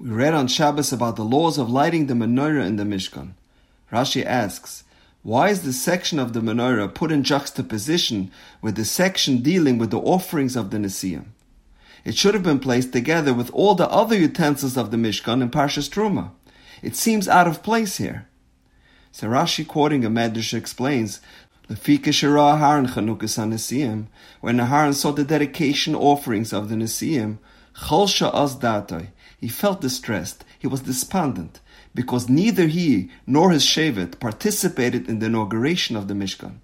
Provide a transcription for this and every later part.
We read on Shabbos about the laws of lighting the menorah in the Mishkan. Rashi asks, why is the section of the menorah put in juxtaposition with the section dealing with the offerings of the Nesiim? It should have been placed together with all the other utensils of the Mishkan in Parshas Truma. It seems out of place here. So Rashi, quoting a Medrash, explains, Lefika Shara Haran Chanukas HaNesiim, when Aharon saw the dedication offerings of the Nesiim, Cholsha Az Datoi, he felt distressed, he was despondent, because neither he nor his Shevet participated in the inauguration of the Mishkan.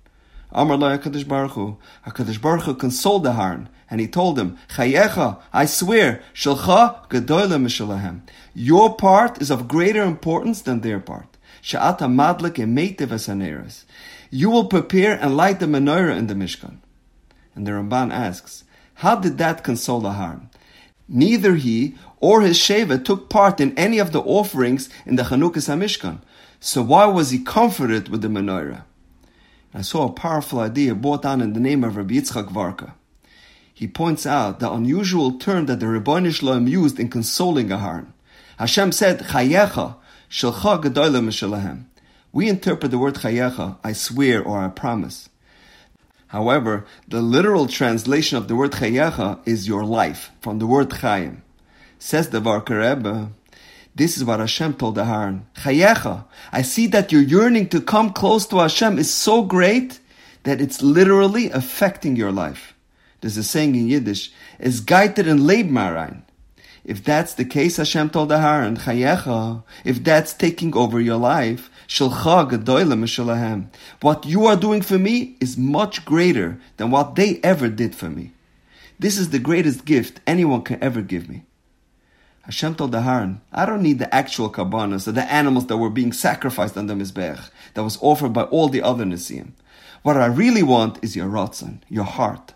Amar lo HaKadosh Baruch Hu, HaKadosh Baruch Hu consoled the Harn, and he told him, Chayecha, I swear, Shalcha Gedoyle Mishalahem. Your part is of greater importance than their part. Sha'ata Madlik Emeitev Esaneres. You will prepare and light the menorah in the Mishkan. And the Ramban asks, how did that console the Harn? Neither he or his Shevet took part in any of the offerings in the Chanukas HaMishkan. So why was he comforted with the menorah? I saw a powerful idea brought down in the name of Rabbi Yitzchak Varka. He points out the unusual term that the Ribono Shel Olam used in consoling Aharon. Hashem said, Chayecha, shelcha gedoyle mishalahem. We interpret the word chayecha, I swear or I promise. However, the literal translation of the word chayecha is your life, from the word chayim. Says the Varka Rebbe, this is what Hashem told Aharon. Chayecha, I see that your yearning to come close to Hashem is so great that it's literally affecting your life. There's a saying in Yiddish, is geitet in Leibmarein. If that's the case, Hashem told Aharon, Chayecha, if that's taking over your life, Shalcha Gedoyle What you are doing for me is much greater than what they ever did for me. This is the greatest gift anyone can ever give me. Hashem told Aharon, I don't need the actual kabbanas or the animals that were being sacrificed on the Mizbeach that was offered by all the other Nesiim. What I really want is your ratzon, your heart.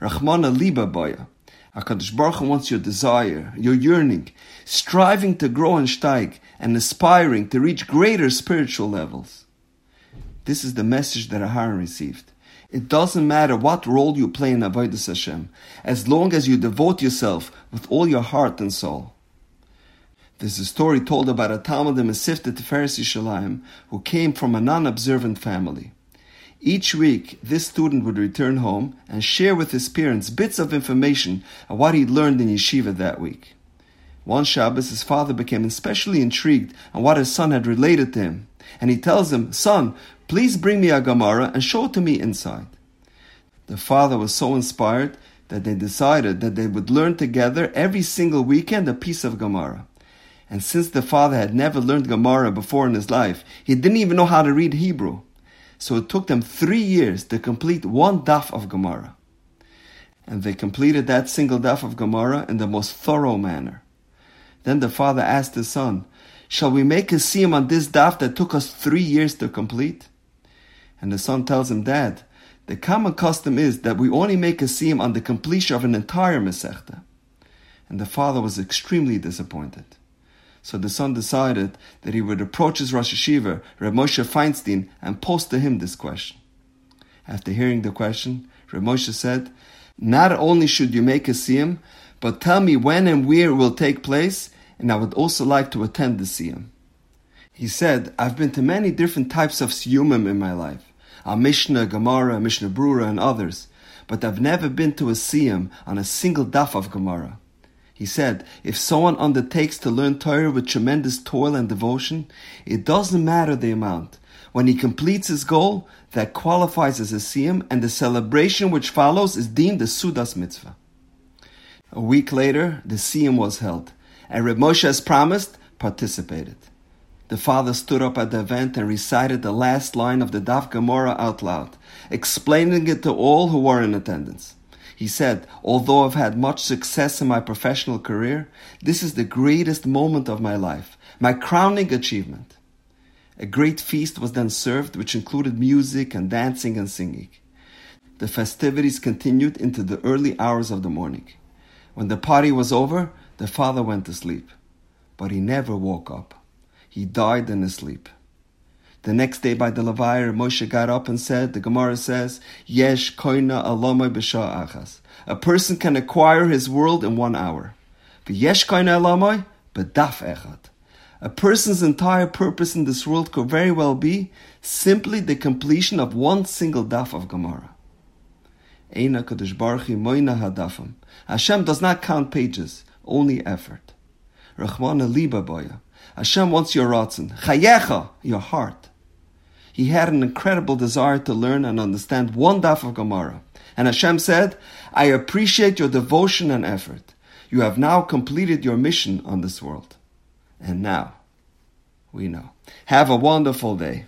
Rachmana liba boya. HaKadosh Baruch Hu wants your desire, your yearning, striving to grow and steig, and aspiring to reach greater spiritual levels. This is the message that Aharon received. It doesn't matter what role you play in Avodah Hashem, as long as you devote yourself with all your heart and soul. There's a story told about a Talmud in Mesivta Tiferes who came from a non-observant family. Each week, this student would return home and share with his parents bits of information of what he'd learned in yeshiva that week. One Shabbos, his father became especially intrigued on what his son had related to him, and he tells him, Son, please bring me a Gemara and show it to me inside. The father was so inspired that they decided that they would learn together every single weekend a piece of Gemara. And since the father had never learned Gemara before in his life, he didn't even know how to read Hebrew. So it took them three years to complete one daf of Gemara. And they completed that single daf of Gemara in the most thorough manner. Then the father asked his son, Shall we make a siyum on this daf that took us three years to complete? And the son tells him, Dad, the common custom is that we only make a siyum on the completion of an entire Masechta. And the father was extremely disappointed. So the son decided that he would approach his Rosh Yeshiva, Reb Moshe Feinstein, and pose to him this question. After hearing the question, Reb Moshe said, Not only should you make a siyum, but tell me when and where it will take place, and I would also like to attend the siyum. He said, I've been to many different types of siyumim in my life, a Mishnah, Gemara, Mishnah Berurah, and others, but I've never been to a siyum on a single daf of Gemara. He said, if someone undertakes to learn Torah with tremendous toil and devotion, it doesn't matter the amount. When he completes his goal, that qualifies as a siyum, and the celebration which follows is deemed a seudas mitzvah. A week later, the siyum was held, and Reb Moshe, as promised, participated. The father stood up at the event and recited the last line of the Daf Gemara out loud, explaining it to all who were in attendance. He said, Although I've had much success in my professional career, this is the greatest moment of my life, my crowning achievement. A great feast was then served, which included music and dancing and singing. The festivities continued into the early hours of the morning. When the party was over, the father went to sleep. But he never woke up. He died in his sleep. The next day by the Levire, Moshe got up and said, the Gemara says, Yesh koina alomai achas. A person can acquire his world in one hour. Yesh koina alomai but daf echad. A person's entire purpose in this world could very well be simply the completion of one single daf of Gemara. Eina Kadosh Baruch Moina Hadafim. Hashem does not count pages, only effort. Rachmana Liba Boya. Hashem wants your ratzon, chayecha, your heart. He had an incredible desire to learn and understand one daf of Gemara. And Hashem said, I appreciate your devotion and effort. You have now completed your mission on this world. And now, we know. Have a wonderful day.